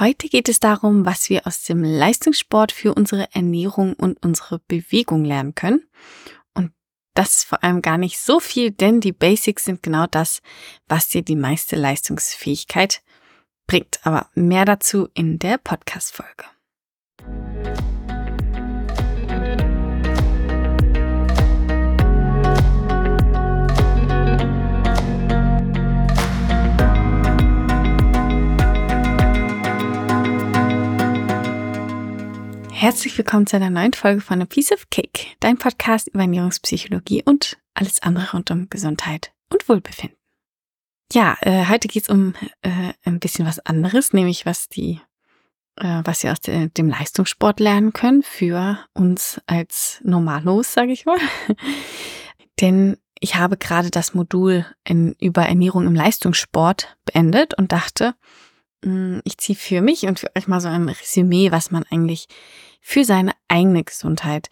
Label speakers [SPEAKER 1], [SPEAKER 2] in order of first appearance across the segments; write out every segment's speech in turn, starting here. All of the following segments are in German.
[SPEAKER 1] Heute geht es darum, was wir aus dem Leistungssport für unsere Ernährung und unsere Bewegung lernen können. Und das ist vor allem gar nicht so viel, denn die Basics sind genau das, was dir die meiste Leistungsfähigkeit bringt. Aber mehr dazu in der Podcast-Folge. Herzlich willkommen zu einer neuen Folge von A Piece of Cake, dein Podcast über Ernährungspsychologie und alles andere rund um Gesundheit und Wohlbefinden. Ja, äh, heute geht's um äh, ein bisschen was anderes, nämlich was die, äh, was wir aus de, dem Leistungssport lernen können für uns als Normalos, sage ich mal. Denn ich habe gerade das Modul in, über Ernährung im Leistungssport beendet und dachte, hm, ich ziehe für mich und für euch mal so ein Resümee, was man eigentlich für seine eigene Gesundheit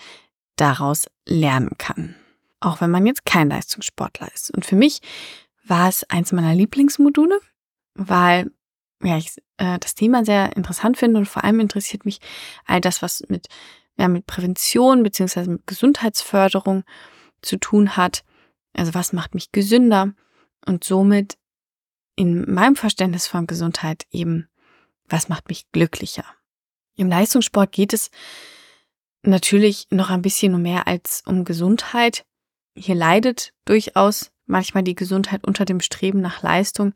[SPEAKER 1] daraus lernen kann. Auch wenn man jetzt kein Leistungssportler ist. Und für mich war es eins meiner Lieblingsmodule, weil ja, ich äh, das Thema sehr interessant finde und vor allem interessiert mich all das, was mit, ja, mit Prävention beziehungsweise mit Gesundheitsförderung zu tun hat. Also was macht mich gesünder und somit in meinem Verständnis von Gesundheit eben, was macht mich glücklicher. Im Leistungssport geht es natürlich noch ein bisschen mehr als um Gesundheit. Hier leidet durchaus manchmal die Gesundheit unter dem Streben nach Leistung,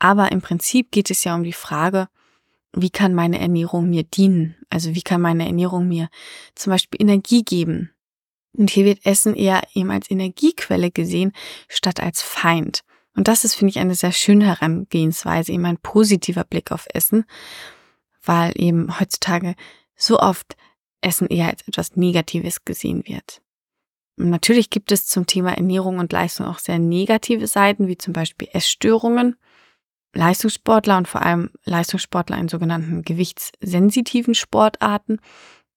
[SPEAKER 1] aber im Prinzip geht es ja um die Frage, wie kann meine Ernährung mir dienen? Also wie kann meine Ernährung mir zum Beispiel Energie geben? Und hier wird Essen eher eben als Energiequelle gesehen, statt als Feind. Und das ist, finde ich, eine sehr schöne Herangehensweise, eben ein positiver Blick auf Essen weil eben heutzutage so oft Essen eher als etwas Negatives gesehen wird. Und natürlich gibt es zum Thema Ernährung und Leistung auch sehr negative Seiten, wie zum Beispiel Essstörungen. Leistungssportler und vor allem Leistungssportler in sogenannten gewichtssensitiven Sportarten,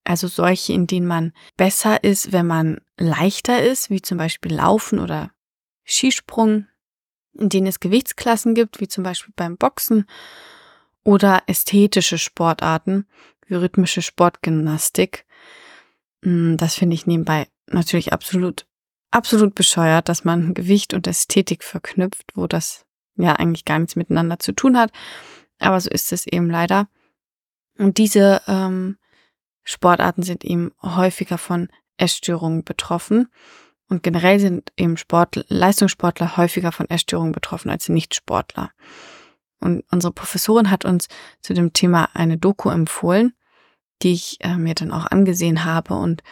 [SPEAKER 1] also solche, in denen man besser ist, wenn man leichter ist, wie zum Beispiel Laufen oder Skisprung, in denen es Gewichtsklassen gibt, wie zum Beispiel beim Boxen oder ästhetische Sportarten wie rhythmische Sportgymnastik. Mm, das finde ich nebenbei natürlich absolut, absolut bescheuert, dass man Gewicht und Ästhetik verknüpft, wo das ja eigentlich gar nichts miteinander zu tun hat. Aber so ist es eben leider. Und diese ähm, Sportarten sind eben häufiger von Essstörungen betroffen. Und generell sind eben Sport, Leistungssportler häufiger von Essstörungen betroffen als Nichtsportler. Und unsere Professorin hat uns zu dem Thema eine Doku empfohlen, die ich äh, mir dann auch angesehen habe und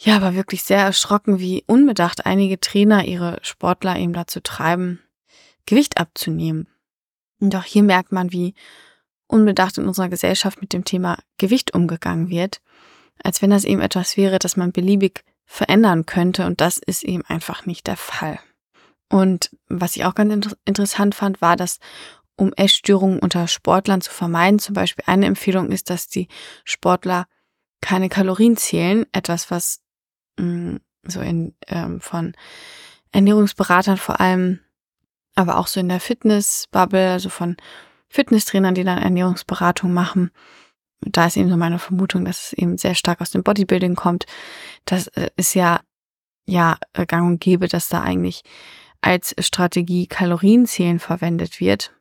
[SPEAKER 1] ja, war wirklich sehr erschrocken, wie unbedacht einige Trainer ihre Sportler eben dazu treiben, Gewicht abzunehmen. Und auch hier merkt man, wie unbedacht in unserer Gesellschaft mit dem Thema Gewicht umgegangen wird, als wenn das eben etwas wäre, das man beliebig verändern könnte und das ist eben einfach nicht der Fall. Und was ich auch ganz inter interessant fand, war, dass um Essstörungen unter Sportlern zu vermeiden, zum Beispiel eine Empfehlung ist, dass die Sportler keine Kalorien zählen, etwas, was mh, mm, so in ähm, von Ernährungsberatern vor allem, aber auch so in der Fitnessbubble, also von Fitnesstrainern, die dann Ernährungsberatung machen. Da ist eben so meine Vermutung, dass es eben sehr stark aus dem Bodybuilding kommt. Das äh, ist ja ja gang und gäbe, dass da eigentlich als Strategie Kalorienzählen verwendet wird.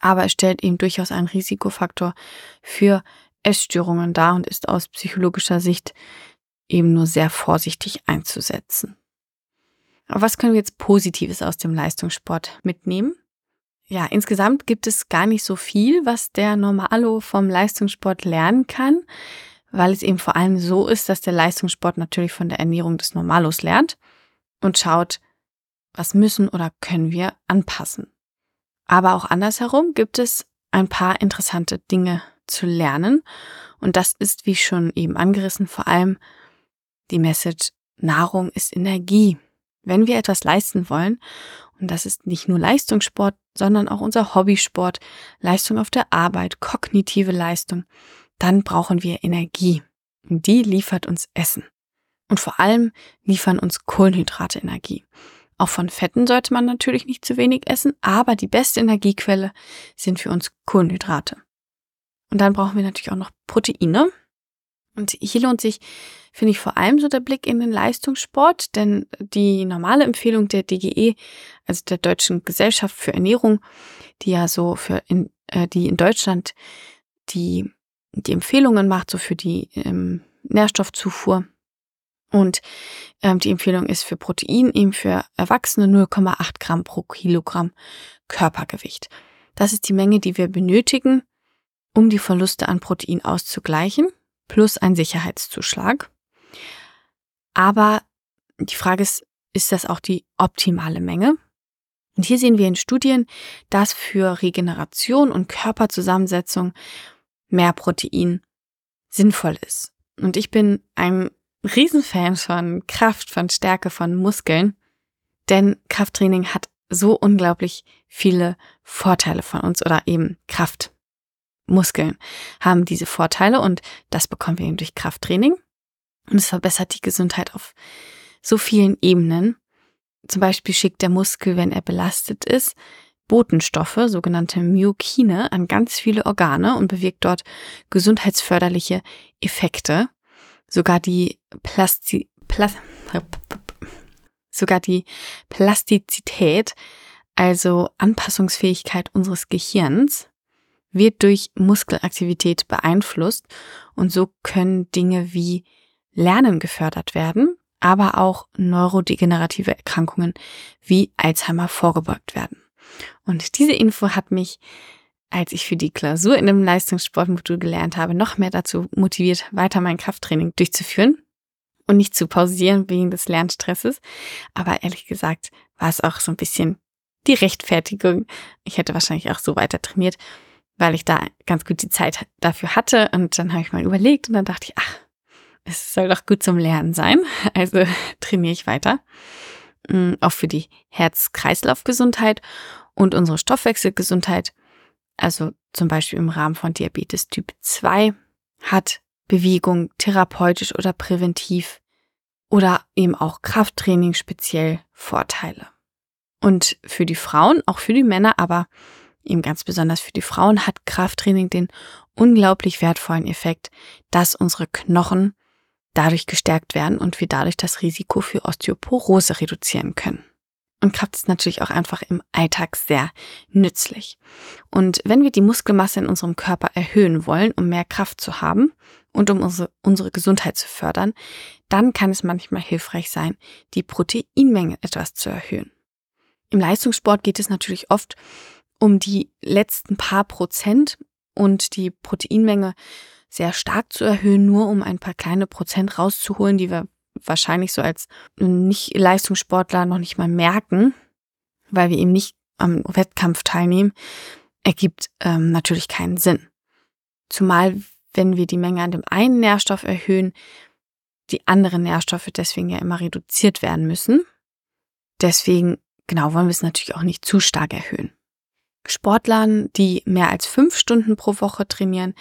[SPEAKER 1] Aber es stellt eben durchaus einen Risikofaktor für Essstörungen dar und ist aus psychologischer Sicht eben nur sehr vorsichtig einzusetzen. Aber was können wir jetzt Positives aus dem Leistungssport mitnehmen? Ja, insgesamt gibt es gar nicht so viel, was der Normalo vom Leistungssport lernen kann, weil es eben vor allem so ist, dass der Leistungssport natürlich von der Ernährung des Normalos lernt und schaut, was müssen oder können wir anpassen. Aber auch andersherum gibt es ein paar interessante Dinge zu lernen. Und das ist, wie schon eben angerissen, vor allem die Message, Nahrung ist Energie. Wenn wir etwas leisten wollen, und das ist nicht nur Leistungssport, sondern auch unser Hobbysport, Leistung auf der Arbeit, kognitive Leistung, dann brauchen wir Energie. Und die liefert uns Essen. Und vor allem liefern uns Kohlenhydrate Energie. Auch von Fetten sollte man natürlich nicht zu wenig essen, aber die beste Energiequelle sind für uns Kohlenhydrate. Und dann brauchen wir natürlich auch noch Proteine. Und hier lohnt sich, finde ich, vor allem so der Blick in den Leistungssport, denn die normale Empfehlung der DGE, also der Deutschen Gesellschaft für Ernährung, die ja so für in, äh, die in Deutschland die, die Empfehlungen macht, so für die ähm, Nährstoffzufuhr. Und ähm, die Empfehlung ist für Protein eben für Erwachsene 0,8 Gramm pro Kilogramm Körpergewicht. Das ist die Menge, die wir benötigen, um die Verluste an Protein auszugleichen, plus ein Sicherheitszuschlag. Aber die Frage ist, ist das auch die optimale Menge? Und hier sehen wir in Studien, dass für Regeneration und Körperzusammensetzung mehr Protein sinnvoll ist. Und ich bin ein Riesenfan von Kraft, von Stärke, von Muskeln, denn Krafttraining hat so unglaublich viele Vorteile von uns oder eben Kraft. Muskeln haben diese Vorteile und das bekommen wir eben durch Krafttraining. Und es verbessert die Gesundheit auf so vielen Ebenen. Zum Beispiel schickt der Muskel, wenn er belastet ist, Botenstoffe, sogenannte Myokine, an ganz viele Organe und bewirkt dort gesundheitsförderliche Effekte. Sogar die Plasti Plas sogar die Plastizität, also Anpassungsfähigkeit unseres Gehirns, wird durch Muskelaktivität beeinflusst und so können Dinge wie Lernen gefördert werden, aber auch neurodegenerative Erkrankungen wie Alzheimer vorgebeugt werden. Und diese Info hat mich, als ich für die Klausur in einem Leistungssportmodul gelernt habe, noch mehr dazu motiviert, weiter mein Krafttraining durchzuführen und nicht zu pausieren wegen des Lernstresses. Aber ehrlich gesagt war es auch so ein bisschen die Rechtfertigung. Ich hätte wahrscheinlich auch so weiter trainiert, weil ich da ganz gut die Zeit dafür hatte. Und dann habe ich mal überlegt und dann dachte ich, ach, es soll doch gut zum Lernen sein. Also trainiere ich weiter. Mm, auch für die Herz-Kreislauf-Gesundheit und unsere Stoffwechselgesundheit. Also zum Beispiel im Rahmen von Diabetes Typ 2 hat Bewegung therapeutisch oder präventiv oder eben auch Krafttraining speziell Vorteile. Und für die Frauen, auch für die Männer, aber eben ganz besonders für die Frauen hat Krafttraining den unglaublich wertvollen Effekt, dass unsere Knochen dadurch gestärkt werden und wir dadurch das Risiko für Osteoporose reduzieren können. Und Kraft ist natürlich auch einfach im Alltag sehr nützlich. Und wenn wir die Muskelmasse in unserem Körper erhöhen wollen, um mehr Kraft zu haben und um unsere, unsere Gesundheit zu fördern, dann kann es manchmal hilfreich sein, die Proteinmenge etwas zu erhöhen. Im Leistungssport geht es natürlich oft um die letzten paar Prozent und die Proteinmenge sehr stark zu erhöhen, nur um ein paar kleine Prozent rauszuholen, die wir wahrscheinlich so als Nicht-Leistungssportler noch nicht mal merken, weil wir eben nicht am Wettkampf teilnehmen, ergibt ähm, natürlich keinen Sinn. Zumal, wenn wir die Menge an dem einen Nährstoff erhöhen, die anderen Nährstoffe deswegen ja immer reduziert werden müssen. Deswegen, genau, wollen wir es natürlich auch nicht zu stark erhöhen. Sportlern, die mehr als fünf Stunden pro Woche trainieren,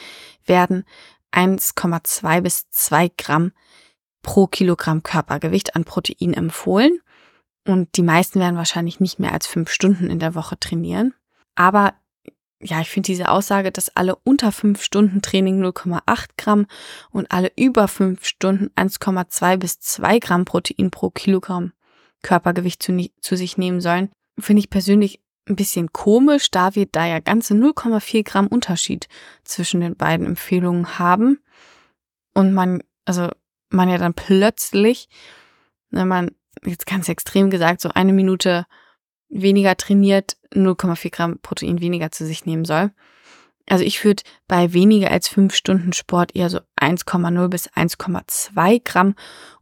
[SPEAKER 1] werden 1,2 bis 2 Gramm pro Kilogramm Körpergewicht an Protein empfohlen. Und die meisten werden wahrscheinlich nicht mehr als fünf Stunden in der Woche trainieren. Aber ja, ich finde diese Aussage, dass alle unter fünf Stunden Training 0,8 Gramm und alle über fünf Stunden 1,2 bis 2 Gramm Protein pro Kilogramm Körpergewicht zu, zu sich nehmen sollen, finde ich persönlich ein bisschen komisch, da wir da ja ganze 0,4 Gramm Unterschied zwischen den beiden Empfehlungen haben und man, also man ja dann plötzlich, wenn man jetzt ganz extrem gesagt, so eine Minute weniger trainiert, 0,4 Gramm Protein weniger zu sich nehmen soll. Also ich würde bei weniger als fünf Stunden Sport eher so 1,0 bis 1,2 Gramm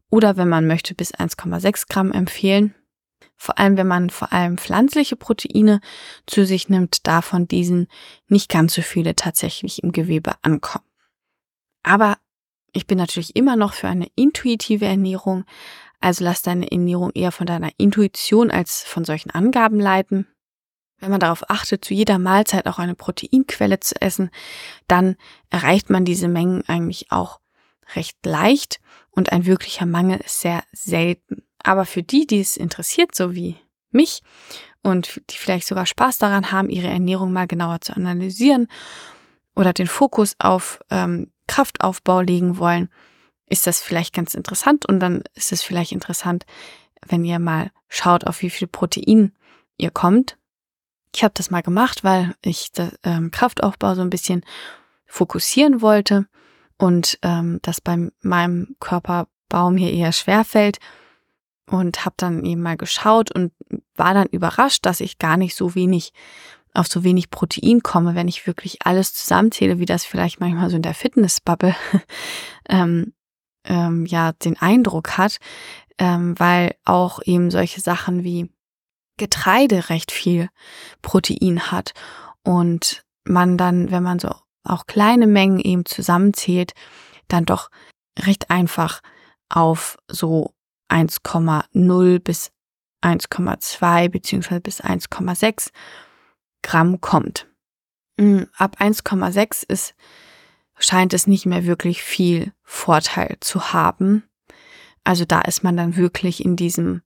[SPEAKER 1] oder wenn man möchte bis 1,6 Gramm empfehlen. Vor allem, wenn man vor allem pflanzliche Proteine zu sich nimmt, davon diesen nicht ganz so viele tatsächlich im Gewebe ankommen. Aber ich bin natürlich immer noch für eine intuitive Ernährung, also lass deine Ernährung eher von deiner Intuition als von solchen Angaben leiten. Wenn man darauf achtet, zu jeder Mahlzeit auch eine Proteinquelle zu essen, dann erreicht man diese Mengen eigentlich auch recht leicht und ein wirklicher Mangel ist sehr selten. Aber für die, die es interessiert, so wie mich, und die vielleicht sogar Spaß daran haben, ihre Ernährung mal genauer zu analysieren oder den Fokus auf ähm, Kraftaufbau legen wollen, ist das vielleicht ganz interessant und dann ist es vielleicht interessant, wenn ihr mal schaut, auf wie viel Protein ihr kommt. Ich habe das mal gemacht, weil ich das, ähm, Kraftaufbau so ein bisschen fokussieren wollte und ähm, das bei meinem Körperbau mir eher schwer fällt und habe dann eben mal geschaut und war dann überrascht, dass ich gar nicht so wenig auf so wenig Protein komme, wenn ich wirklich alles zusammenzähle, wie das vielleicht manchmal so in der Fitnessbubble ähm, ähm, ja den Eindruck hat, ähm, weil auch eben solche Sachen wie Getreide recht viel Protein hat und man dann, wenn man so auch kleine Mengen eben zusammenzählt, dann doch recht einfach auf so 1,0 bis 1,2 beziehungsweise bis 1,6 Gramm kommt. Mm, ab 1,6 ist, scheint es nicht mehr wirklich viel Vorteil zu haben. Also da ist man dann wirklich in diesem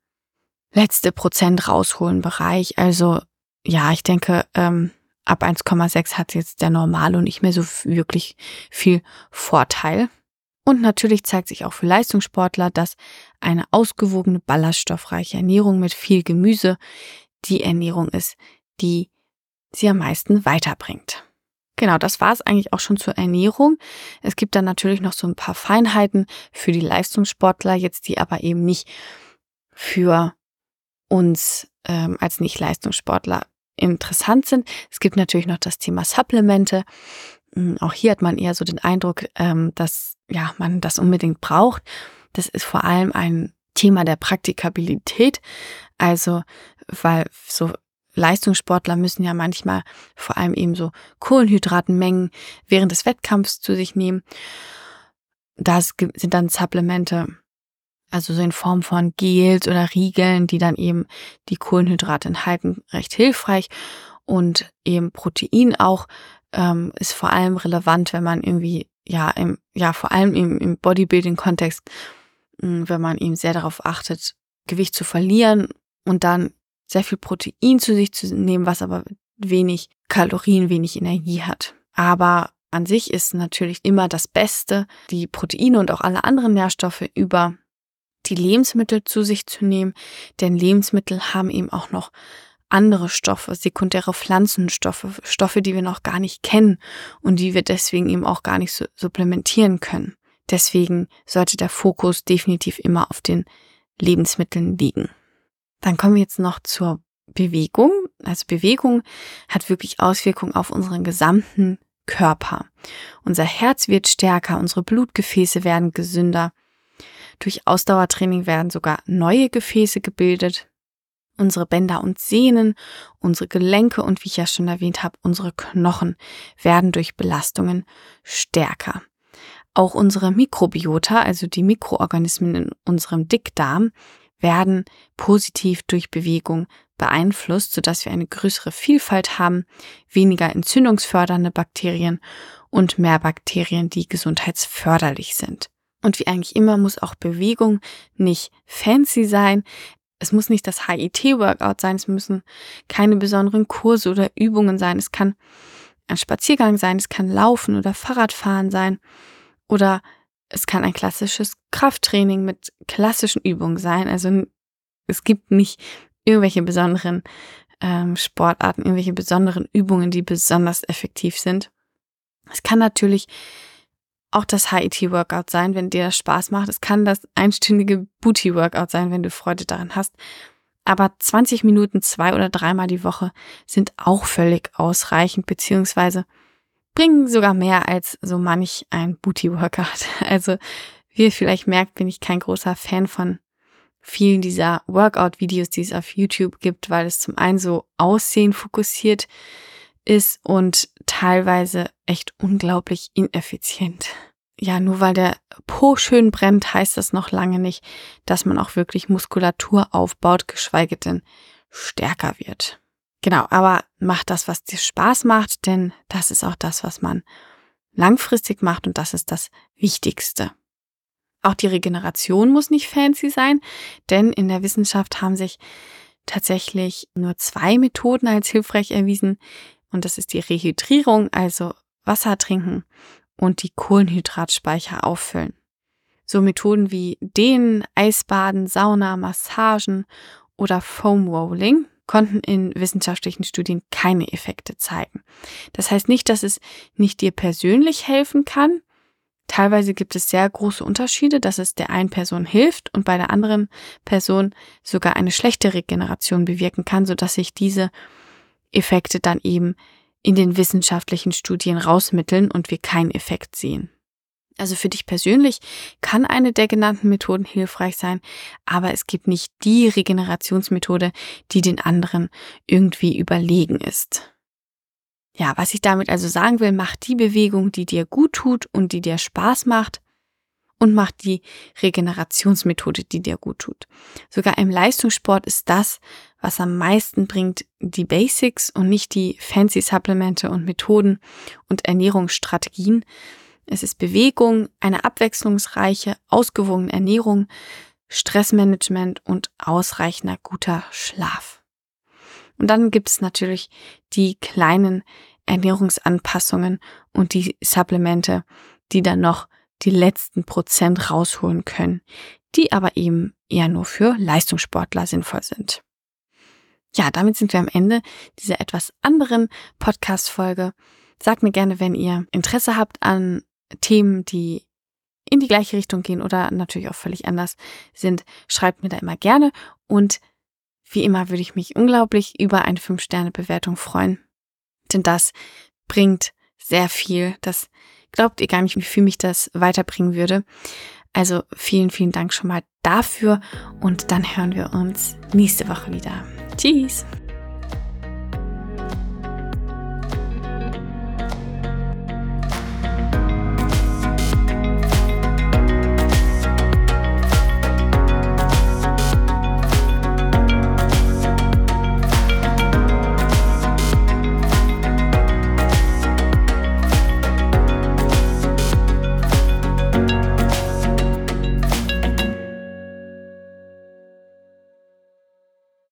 [SPEAKER 1] letzte Prozent rausholen Bereich. Also ja, ich denke, ähm, ab 1,6 hat jetzt der Normalo nicht mehr so wirklich viel Vorteil. Und natürlich zeigt sich auch für Leistungssportler, dass eine ausgewogene, ballaststoffreiche Ernährung mit viel Gemüse die Ernährung ist, die sie am meisten weiterbringt. Genau, das war es eigentlich auch schon zur Ernährung. Es gibt dann natürlich noch so ein paar Feinheiten für die Leistungssportler, jetzt die aber eben nicht für uns ähm, als Nicht-Leistungssportler interessant sind. Es gibt natürlich noch das Thema Supplemente. Hm, auch hier hat man eher so den Eindruck, ähm, dass ja man das unbedingt braucht. Das ist vor allem ein Thema der Praktikabilität. Also, weil so Leistungssportler müssen ja manchmal vor allem eben so Kohlenhydratenmengen während des Wettkampfs zu sich nehmen. Das sind dann Supplemente also so in Form von Gels oder Riegeln, die dann eben die Kohlenhydrate enthalten, recht hilfreich. Und eben Protein auch ähm, ist vor allem relevant, wenn man irgendwie, ja, im, ja, vor allem im, im Bodybuilding-Kontext, hm, wenn man eben sehr darauf achtet, Gewicht zu verlieren und dann sehr viel Protein zu sich zu nehmen, was aber wenig Kalorien, wenig Energie hat. Aber an sich ist natürlich immer das Beste, die Proteine und auch alle anderen Nährstoffe über die Lebensmittel zu sich zu nehmen, denn Lebensmittel haben eben auch noch andere Stoffe, sekundäre Pflanzenstoffe, Stoffe, die wir noch gar nicht kennen und die wir deswegen eben auch gar nicht so supplementieren können. Deswegen sollte der Fokus definitiv immer auf den Lebensmitteln liegen. Dann kommen wir jetzt noch zur Bewegung. Also Bewegung hat wirklich Auswirkungen auf unseren gesamten Körper. Unser Herz wird stärker, unsere Blutgefäße werden gesünder, durch Ausdauertraining werden sogar neue Gefäße gebildet. Unsere Bänder und Sehnen, unsere Gelenke und wie ich ja schon erwähnt habe, unsere Knochen werden durch Belastungen stärker. Auch unsere Mikrobiota, also die Mikroorganismen in unserem Dickdarm, werden positiv durch Bewegung beeinflusst, sodass wir eine größere Vielfalt haben, weniger entzündungsfördernde Bakterien und mehr Bakterien, die gesundheitsförderlich sind. Und wie eigentlich immer muss auch Bewegung nicht fancy sein. Es muss nicht das HIT-Workout sein. Es müssen keine besonderen Kurse oder Übungen sein. Es kann ein Spaziergang sein. Es kann Laufen oder Fahrradfahren sein. Oder es kann ein klassisches Krafttraining mit klassischen Übungen sein. Also es gibt nicht irgendwelche besonderen ähm, Sportarten, irgendwelche besonderen Übungen, die besonders effektiv sind. Es kann natürlich auch das HIT-Workout sein, wenn dir das Spaß macht. Es kann das einstündige Booty-Workout sein, wenn du Freude daran hast. Aber 20 Minuten zwei oder dreimal die Woche sind auch völlig ausreichend, beziehungsweise bringen sogar mehr als so manch ein Booty-Workout. Also, wie ihr vielleicht merkt, bin ich kein großer Fan von vielen dieser Workout-Videos, die es auf YouTube gibt, weil es zum einen so Aussehen fokussiert ist und teilweise echt unglaublich ineffizient. Ja, nur weil der Po schön brennt, heißt das noch lange nicht, dass man auch wirklich Muskulatur aufbaut, geschweige denn stärker wird. Genau, aber macht das, was dir Spaß macht, denn das ist auch das, was man langfristig macht und das ist das Wichtigste. Auch die Regeneration muss nicht fancy sein, denn in der Wissenschaft haben sich tatsächlich nur zwei Methoden als hilfreich erwiesen, und das ist die Rehydrierung, also Wasser trinken und die Kohlenhydratspeicher auffüllen. So Methoden wie Dehnen, Eisbaden, Sauna, Massagen oder Foam Rolling konnten in wissenschaftlichen Studien keine Effekte zeigen. Das heißt nicht, dass es nicht dir persönlich helfen kann. Teilweise gibt es sehr große Unterschiede, dass es der einen Person hilft und bei der anderen Person sogar eine schlechte Regeneration bewirken kann, sodass sich diese Effekte dann eben in den wissenschaftlichen Studien rausmitteln und wir keinen Effekt sehen. Also für dich persönlich kann eine der genannten Methoden hilfreich sein, aber es gibt nicht die Regenerationsmethode, die den anderen irgendwie überlegen ist. Ja, was ich damit also sagen will, mach die Bewegung, die dir gut tut und die dir Spaß macht und mach die Regenerationsmethode, die dir gut tut. Sogar im Leistungssport ist das, was am meisten bringt, die Basics und nicht die fancy Supplemente und Methoden und Ernährungsstrategien. Es ist Bewegung, eine abwechslungsreiche, ausgewogene Ernährung, Stressmanagement und ausreichender guter Schlaf. Und dann gibt es natürlich die kleinen Ernährungsanpassungen und die Supplemente, die dann noch die letzten Prozent rausholen können, die aber eben eher nur für Leistungssportler sinnvoll sind. Ja, damit sind wir am Ende dieser etwas anderen Podcast-Folge. Sagt mir gerne, wenn ihr Interesse habt an Themen, die in die gleiche Richtung gehen oder natürlich auch völlig anders sind, schreibt mir da immer gerne. Und wie immer würde ich mich unglaublich über eine 5-Sterne-Bewertung freuen. Denn das bringt sehr viel. Das glaubt ihr gar nicht, wie viel mich das weiterbringen würde. Also vielen, vielen Dank schon mal dafür und dann hören wir uns nächste Woche wieder. Tschüss!